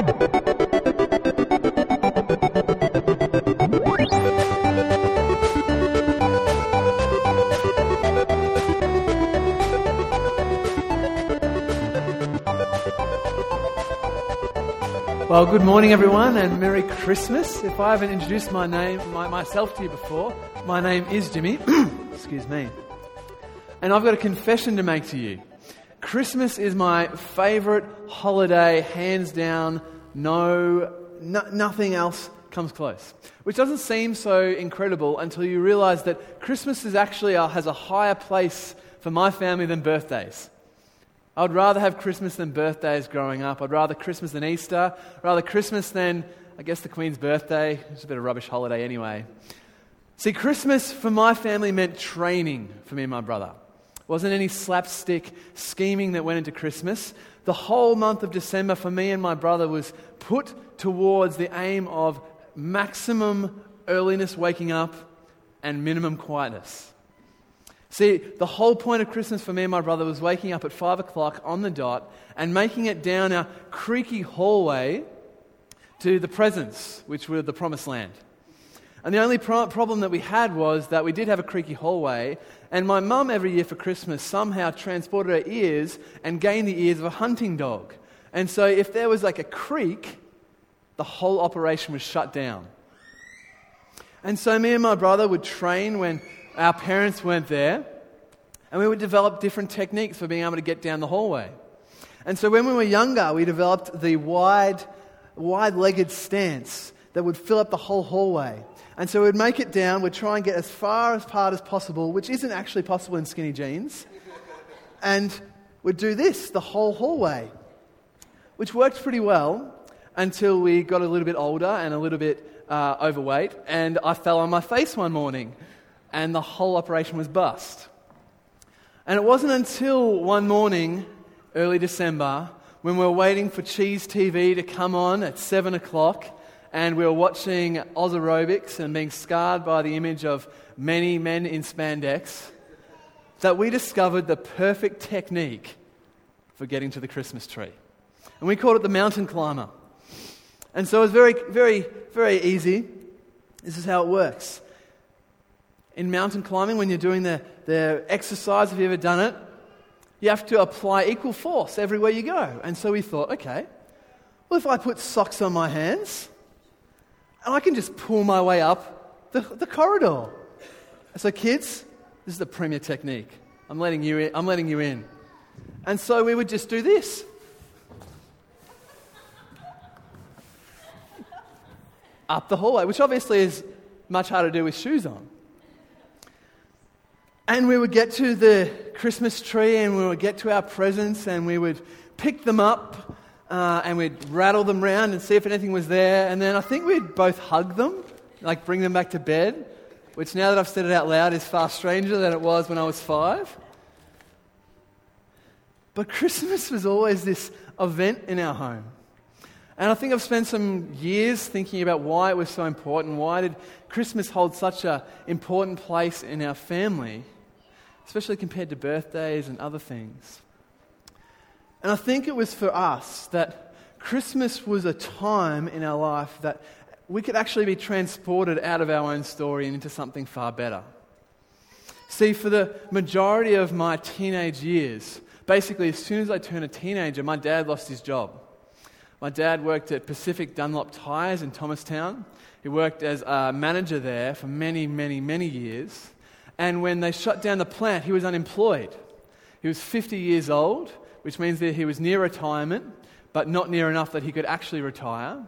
Well, good morning, everyone, and Merry Christmas. If I haven't introduced my name, my, myself to you before, my name is Jimmy. Excuse me. And I've got a confession to make to you. Christmas is my favorite holiday, hands down. No, no, nothing else comes close. Which doesn't seem so incredible until you realize that Christmas is actually has a higher place for my family than birthdays. I would rather have Christmas than birthdays growing up. I'd rather Christmas than Easter, rather Christmas than, I guess, the Queen's birthday. It's a bit of a rubbish holiday anyway. See, Christmas for my family meant training for me and my brother. It wasn't any slapstick scheming that went into Christmas. The whole month of December for me and my brother was put towards the aim of maximum earliness waking up and minimum quietness. See, the whole point of Christmas for me and my brother was waking up at five o'clock on the dot and making it down our creaky hallway to the presents, which were the promised land. And the only pro- problem that we had was that we did have a creaky hallway, and my mum every year for Christmas somehow transported her ears and gained the ears of a hunting dog. And so if there was like a creak, the whole operation was shut down. And so me and my brother would train when our parents weren't there, and we would develop different techniques for being able to get down the hallway. And so when we were younger, we developed the wide, wide legged stance that would fill up the whole hallway. And so we'd make it down, we'd try and get as far apart as possible, which isn't actually possible in skinny jeans. And we'd do this the whole hallway, which worked pretty well until we got a little bit older and a little bit uh, overweight. And I fell on my face one morning and the whole operation was bust. And it wasn't until one morning, early December, when we were waiting for Cheez TV to come on at 7 o'clock, and we were watching Oz aerobics and being scarred by the image of many men in spandex, that we discovered the perfect technique for getting to the Christmas tree. And we called it the mountain climber. And so it was very, very, very easy. This is how it works in mountain climbing, when you're doing the, the exercise, have you ever done it? You have to apply equal force everywhere you go. And so we thought, okay, well, if I put socks on my hands, and I can just pull my way up the, the corridor. So, kids, this is the premier technique. I'm letting you in. I'm letting you in. And so we would just do this. Up the hallway, which obviously is much harder to do with shoes on. And we would get to the Christmas tree and we would get to our presents and we would pick them up uh, and we'd rattle them around and see if anything was there. And then I think we'd both hug them, like bring them back to bed, which now that I've said it out loud is far stranger than it was when I was five. But Christmas was always this event in our home. And I think I've spent some years thinking about why it was so important. Why did Christmas hold such an important place in our family? especially compared to birthdays and other things. And I think it was for us that Christmas was a time in our life that we could actually be transported out of our own story and into something far better. See, for the majority of my teenage years, basically, as soon as I turned a teenager, my dad lost his job. My dad worked at Pacific Dunlop Tires in Thomastown. He worked as a manager there for many, many, many years. And when they shut down the plant, he was unemployed. He was 50 years old, which means that he was near retirement, but not near enough that he could actually retire.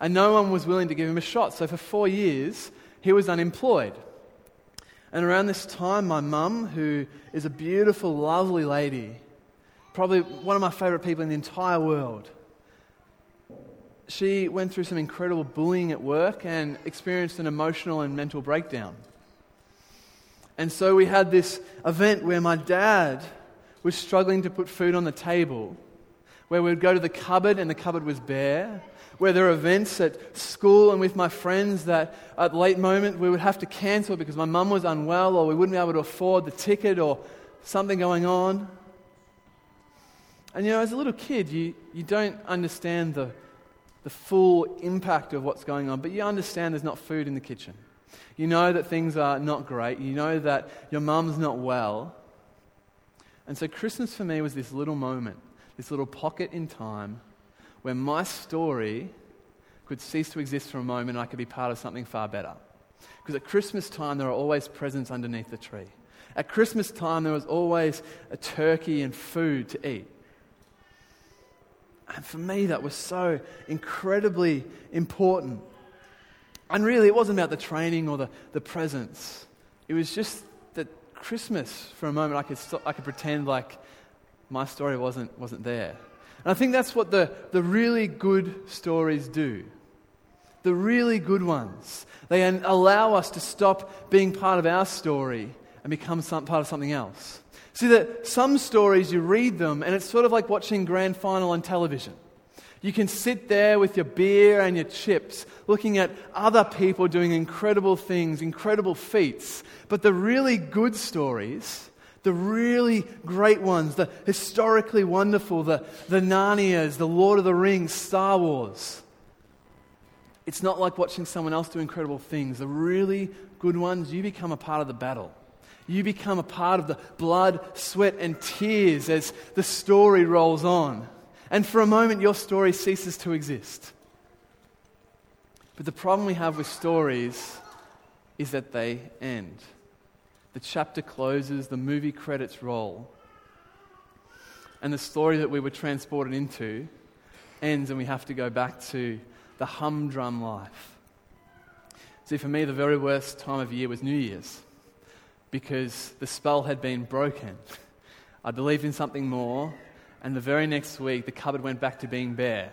And no one was willing to give him a shot. So for four years, he was unemployed. And around this time, my mum, who is a beautiful, lovely lady, probably one of my favorite people in the entire world, she went through some incredible bullying at work and experienced an emotional and mental breakdown. And so we had this event where my dad was struggling to put food on the table, where we'd go to the cupboard and the cupboard was bare, where there were events at school and with my friends that at the late moment we would have to cancel because my mum was unwell or we wouldn't be able to afford the ticket or something going on. And you know, as a little kid, you, you don't understand the, the full impact of what's going on, but you understand there's not food in the kitchen. You know that things are not great. You know that your mum's not well. And so Christmas for me was this little moment, this little pocket in time where my story could cease to exist for a moment and I could be part of something far better. Because at Christmas time, there are always presents underneath the tree. At Christmas time, there was always a turkey and food to eat. And for me, that was so incredibly important. And really, it wasn't about the training or the, the presents. It was just Christmas, for a moment, I could, stop, I could pretend like my story wasn't, wasn't there. And I think that's what the, the really good stories do. The really good ones. They allow us to stop being part of our story and become some, part of something else. See, that some stories you read them, and it's sort of like watching grand final on television. You can sit there with your beer and your chips, looking at other people doing incredible things, incredible feats. But the really good stories, the really great ones, the historically wonderful, the, the Narnias, the Lord of the Rings, Star Wars, it's not like watching someone else do incredible things. The really good ones, you become a part of the battle. You become a part of the blood, sweat, and tears as the story rolls on. And for a moment, your story ceases to exist. But the problem we have with stories is that they end. The chapter closes, the movie credits roll, and the story that we were transported into ends, and we have to go back to the humdrum life. See, for me, the very worst time of year was New Year's because the spell had been broken. I believed in something more, and the very next week, the cupboard went back to being bare.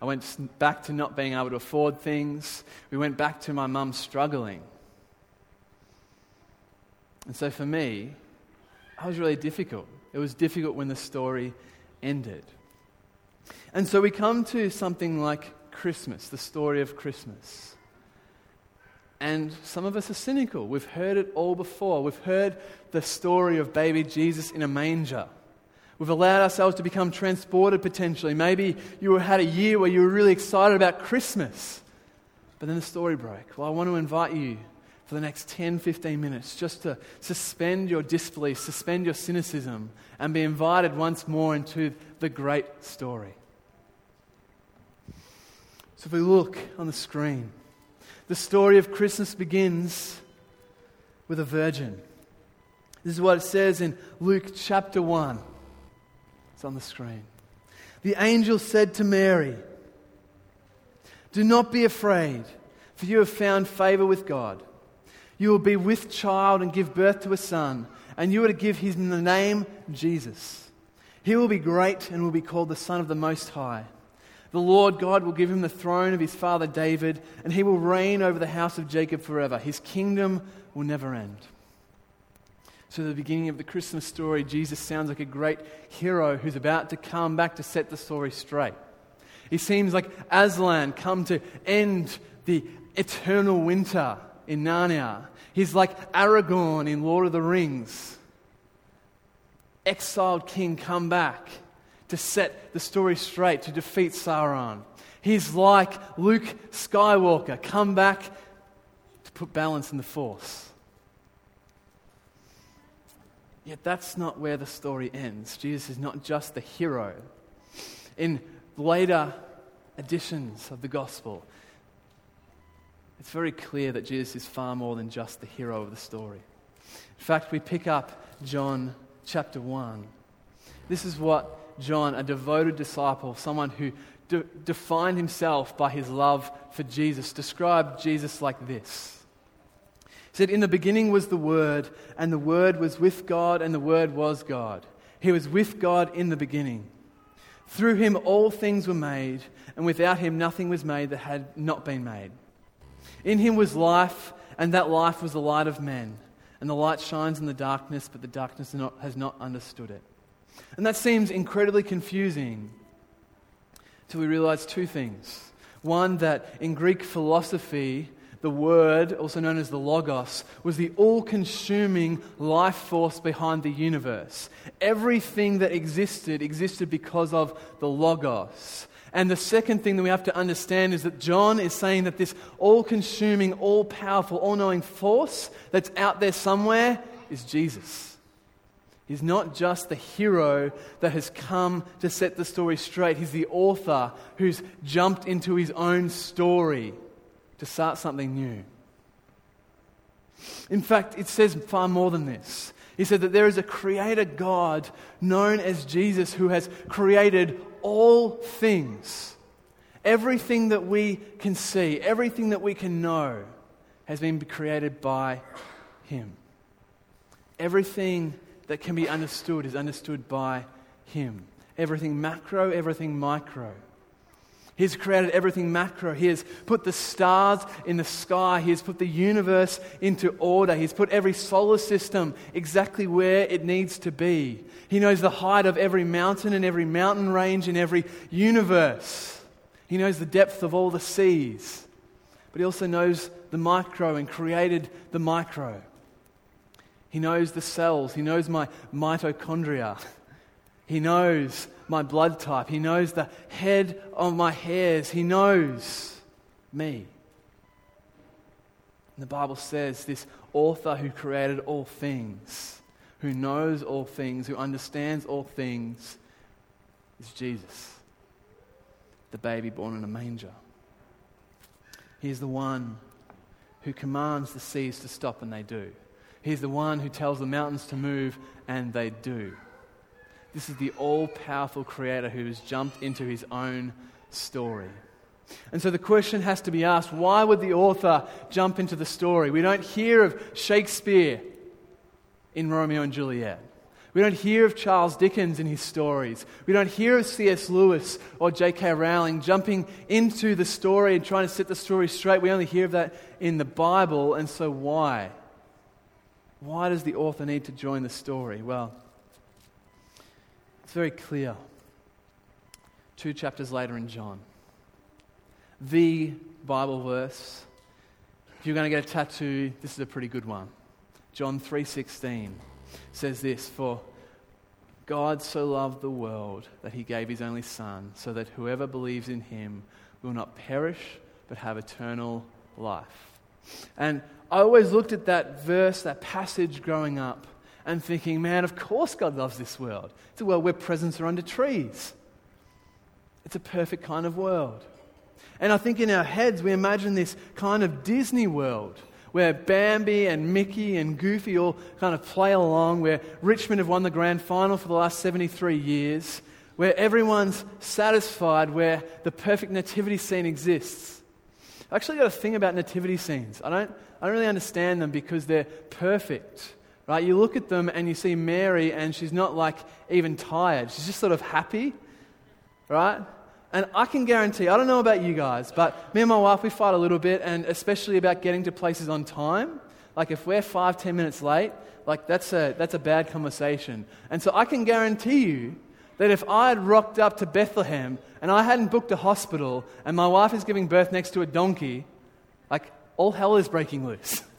I went back to not being able to afford things. We went back to my mum struggling. And so for me, that was really difficult. It was difficult when the story ended. And so we come to something like Christmas, the story of Christmas. And some of us are cynical. We've heard it all before. We've heard the story of baby Jesus in a manger. We've allowed ourselves to become transported potentially. Maybe you had a year where you were really excited about Christmas, but then the story broke. Well, I want to invite you for the next 10, 15 minutes just to suspend your disbelief, suspend your cynicism, and be invited once more into the great story. So if we look on the screen, the story of Christmas begins with a virgin. This is what it says in Luke chapter 1. It's on the screen. The angel said to Mary, Do not be afraid, for you have found favor with God. You will be with child and give birth to a son, and you are to give him the name Jesus. He will be great and will be called the Son of the Most High. The Lord God will give him the throne of his father David, and he will reign over the house of Jacob forever. His kingdom will never end. At the beginning of the Christmas story, Jesus sounds like a great hero who's about to come back to set the story straight. He seems like Aslan come to end the eternal winter in Narnia. He's like Aragorn in Lord of the Rings. Exiled king come back to set the story straight, to defeat Sauron. He's like Luke Skywalker, come back to put balance in the force. Yet that's not where the story ends. Jesus is not just the hero. In later editions of the gospel, it's very clear that Jesus is far more than just the hero of the story. In fact, we pick up John chapter 1. This is what John, a devoted disciple, someone who de- defined himself by his love for Jesus, described Jesus like this. Said, In the beginning was the Word, and the Word was with God, and the Word was God. He was with God in the beginning. Through him all things were made, and without him nothing was made that had not been made. In him was life, and that life was the light of men. And the light shines in the darkness, but the darkness has not understood it. And that seems incredibly confusing till we realize two things. One, that in Greek philosophy, the word, also known as the Logos, was the all consuming life force behind the universe. Everything that existed existed because of the Logos. And the second thing that we have to understand is that John is saying that this all consuming, all powerful, all knowing force that's out there somewhere is Jesus. He's not just the hero that has come to set the story straight, he's the author who's jumped into his own story to start something new. In fact, it says far more than this. He said that there is a creator God known as Jesus who has created all things. Everything that we can see, everything that we can know, has been created by Him. Everything that can be understood is understood by Him. Everything macro, everything micro. He's created everything macro. He has put the stars in the sky. He has put the universe into order. He's put every solar system exactly where it needs to be. He knows the height of every mountain and every mountain range in every universe. He knows the depth of all the seas. But he also knows the micro and created the micro. He knows the cells. He knows my mitochondria. He knows my blood type. He knows the head of my hairs. He knows me. And the Bible says this author who created all things, who knows all things, who understands all things, is Jesus, the baby born in a manger. He is the one who commands the seas to stop, and they do. He's the one who tells the mountains to move, and they do. This is the all powerful creator who has jumped into his own story. And so the question has to be asked why would the author jump into the story? We don't hear of Shakespeare in Romeo and Juliet. We don't hear of Charles Dickens in his stories. We don't hear of C.S. Lewis or J.K. Rowling jumping into the story and trying to set the story straight. We only hear of that in the Bible. And so, why? Why does the author need to join the story? Well, very clear. Two chapters later in John. The Bible verse. If you're going to get a tattoo, this is a pretty good one. John 3:16 says this, "For God so loved the world that he gave his only son, so that whoever believes in him will not perish but have eternal life." And I always looked at that verse, that passage growing up, and thinking, man, of course God loves this world. It's a world where presents are under trees. It's a perfect kind of world. And I think in our heads, we imagine this kind of Disney world where Bambi and Mickey and Goofy all kind of play along, where Richmond have won the grand final for the last 73 years, where everyone's satisfied, where the perfect nativity scene exists. I actually got a thing about nativity scenes. I don't, I don't really understand them because they're perfect. Right? You look at them and you see Mary, and she's not like even tired. She's just sort of happy. Right? And I can guarantee, I don't know about you guys, but me and my wife, we fight a little bit, and especially about getting to places on time. Like if we're five, ten minutes late, like that's a, that's a bad conversation. And so I can guarantee you that if I had rocked up to Bethlehem and I hadn't booked a hospital and my wife is giving birth next to a donkey, like all hell is breaking loose.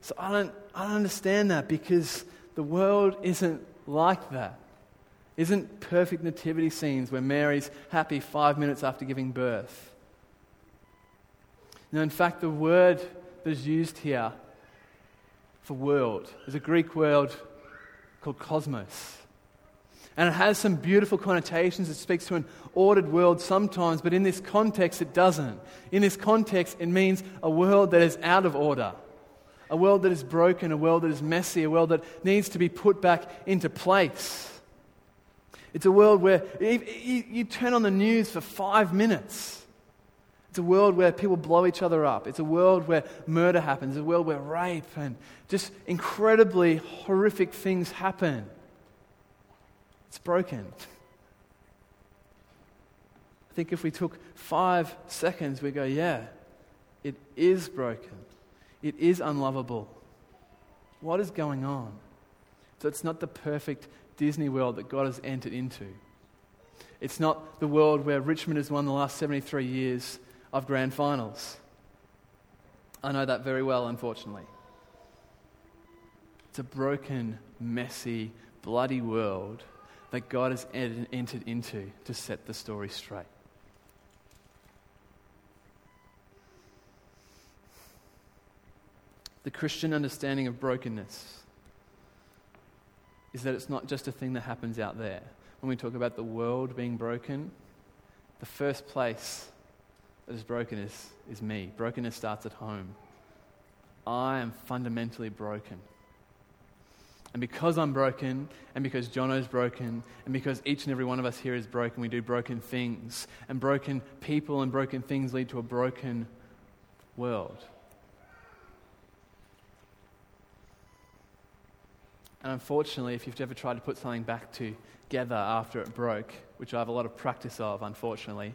So I don't, I don't understand that because the world isn't like that. Isn't perfect nativity scenes where Mary's happy five minutes after giving birth. Now, in fact, the word that is used here for world is a Greek word called cosmos. And it has some beautiful connotations. It speaks to an ordered world sometimes, but in this context, it doesn't. In this context, it means a world that is out of order a world that is broken, a world that is messy, a world that needs to be put back into place. It's a world where you, turn on the news for five minutes. It's a world where people blow each other up. It's a world where murder happens. It's a world where rape and just incredibly horrific things happen. It's broken. I think if we took five seconds, we go, yeah, it is broken. It is unlovable. What is going on? So it's not the perfect Disney world that God has entered into. It's not the world where Richmond has won the last 73 years of grand finals. I know that very well, unfortunately. It's a broken, messy, bloody world that God has entered into to set the story straight. The Christian understanding of brokenness is that it's not just a thing that happens out there. When we talk about the world being broken, the first place that is broken is, is me. Brokenness starts at home. I am fundamentally broken. And because I'm broken, and because Jono's broken, and because each and every one of us here is broken, we do broken things. And broken people and broken things lead to a broken world. And unfortunately, if you've ever tried to put something back together after it broke, which I have a lot of practice of, unfortunately,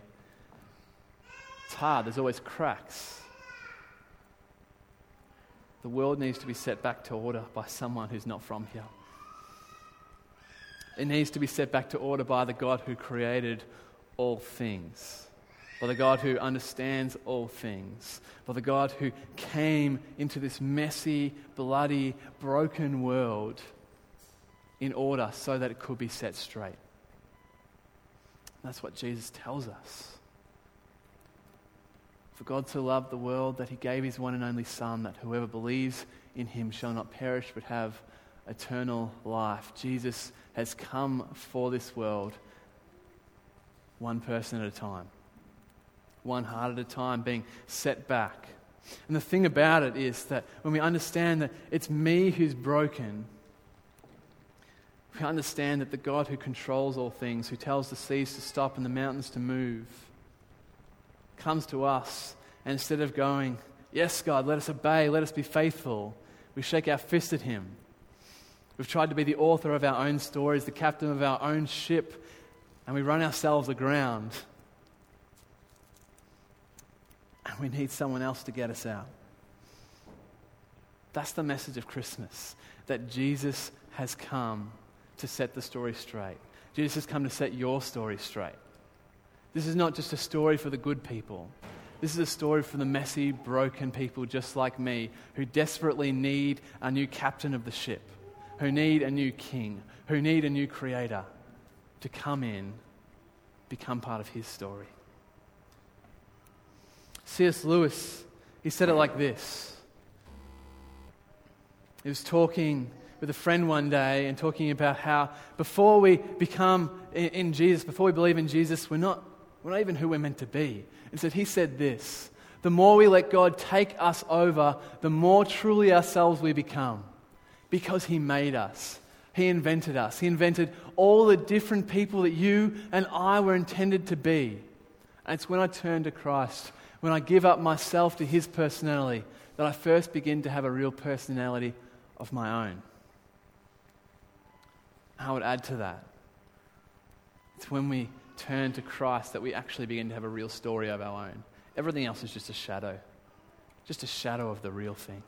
it's hard. There's always cracks. The world needs to be set back to order by someone who's not from here. It needs to be set back to order by the God who created all things, by the God who understands all things, by the God who came into this messy, bloody, broken world in order so that it could be set straight. That's what Jesus tells us. For God so loved the world that he gave his one and only Son, that whoever believes in him shall not perish but have eternal life. Jesus has come for this world one person at a time, one heart at a time, being set back. And the thing about it is that when we understand that it's me who's broken, we understand that the God who controls all things, who tells the seas to stop and the mountains to move, comes to us, and instead of going, Yes, God, let us obey, let us be faithful, we shake our fist at Him. We've tried to be the author of our own stories, the captain of our own ship, and we run ourselves aground. And we need someone else to get us out. That's the message of Christmas that Jesus has come to set the story straight. Jesus has come to set your story straight. This is not just a story for the good people. This is a story for the messy, broken people just like me who desperately need a new captain of the ship, who need a new king, who need a new creator to come in, become part of his story. C.S. Lewis, he said it like this. He was talking with a friend one day and talking about how before we become in Jesus, before we believe in Jesus, we're not we're not even who we're meant to be. Instead, he said this The more we let God take us over, the more truly ourselves we become. Because he made us, he invented us, he invented all the different people that you and I were intended to be. And it's when I turn to Christ, when I give up myself to his personality, that I first begin to have a real personality of my own. I would add to that. It's when we turn to Christ that we actually begin to have a real story of our own. Everything else is just a shadow, just a shadow of the real thing.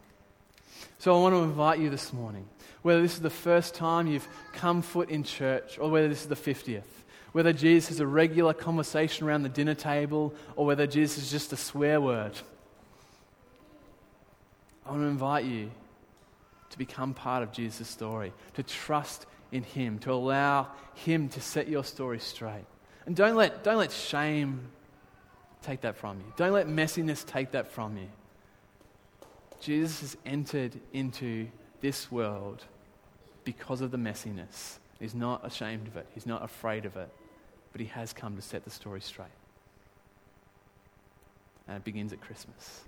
So I want to invite you this morning, whether this is the first time you've come foot in church or whether this is the 50th, whether Jesus is a regular conversation around the dinner table or whether Jesus is just a swear word. I want to invite you to become part of Jesus' story, to trust in Him, to allow Him to set your story straight. And don't let, don't let shame take that from you. Don't let messiness take that from you. Jesus has entered into this world because of the messiness. He's not ashamed of it, he's not afraid of it, but he has come to set the story straight. And it begins at Christmas.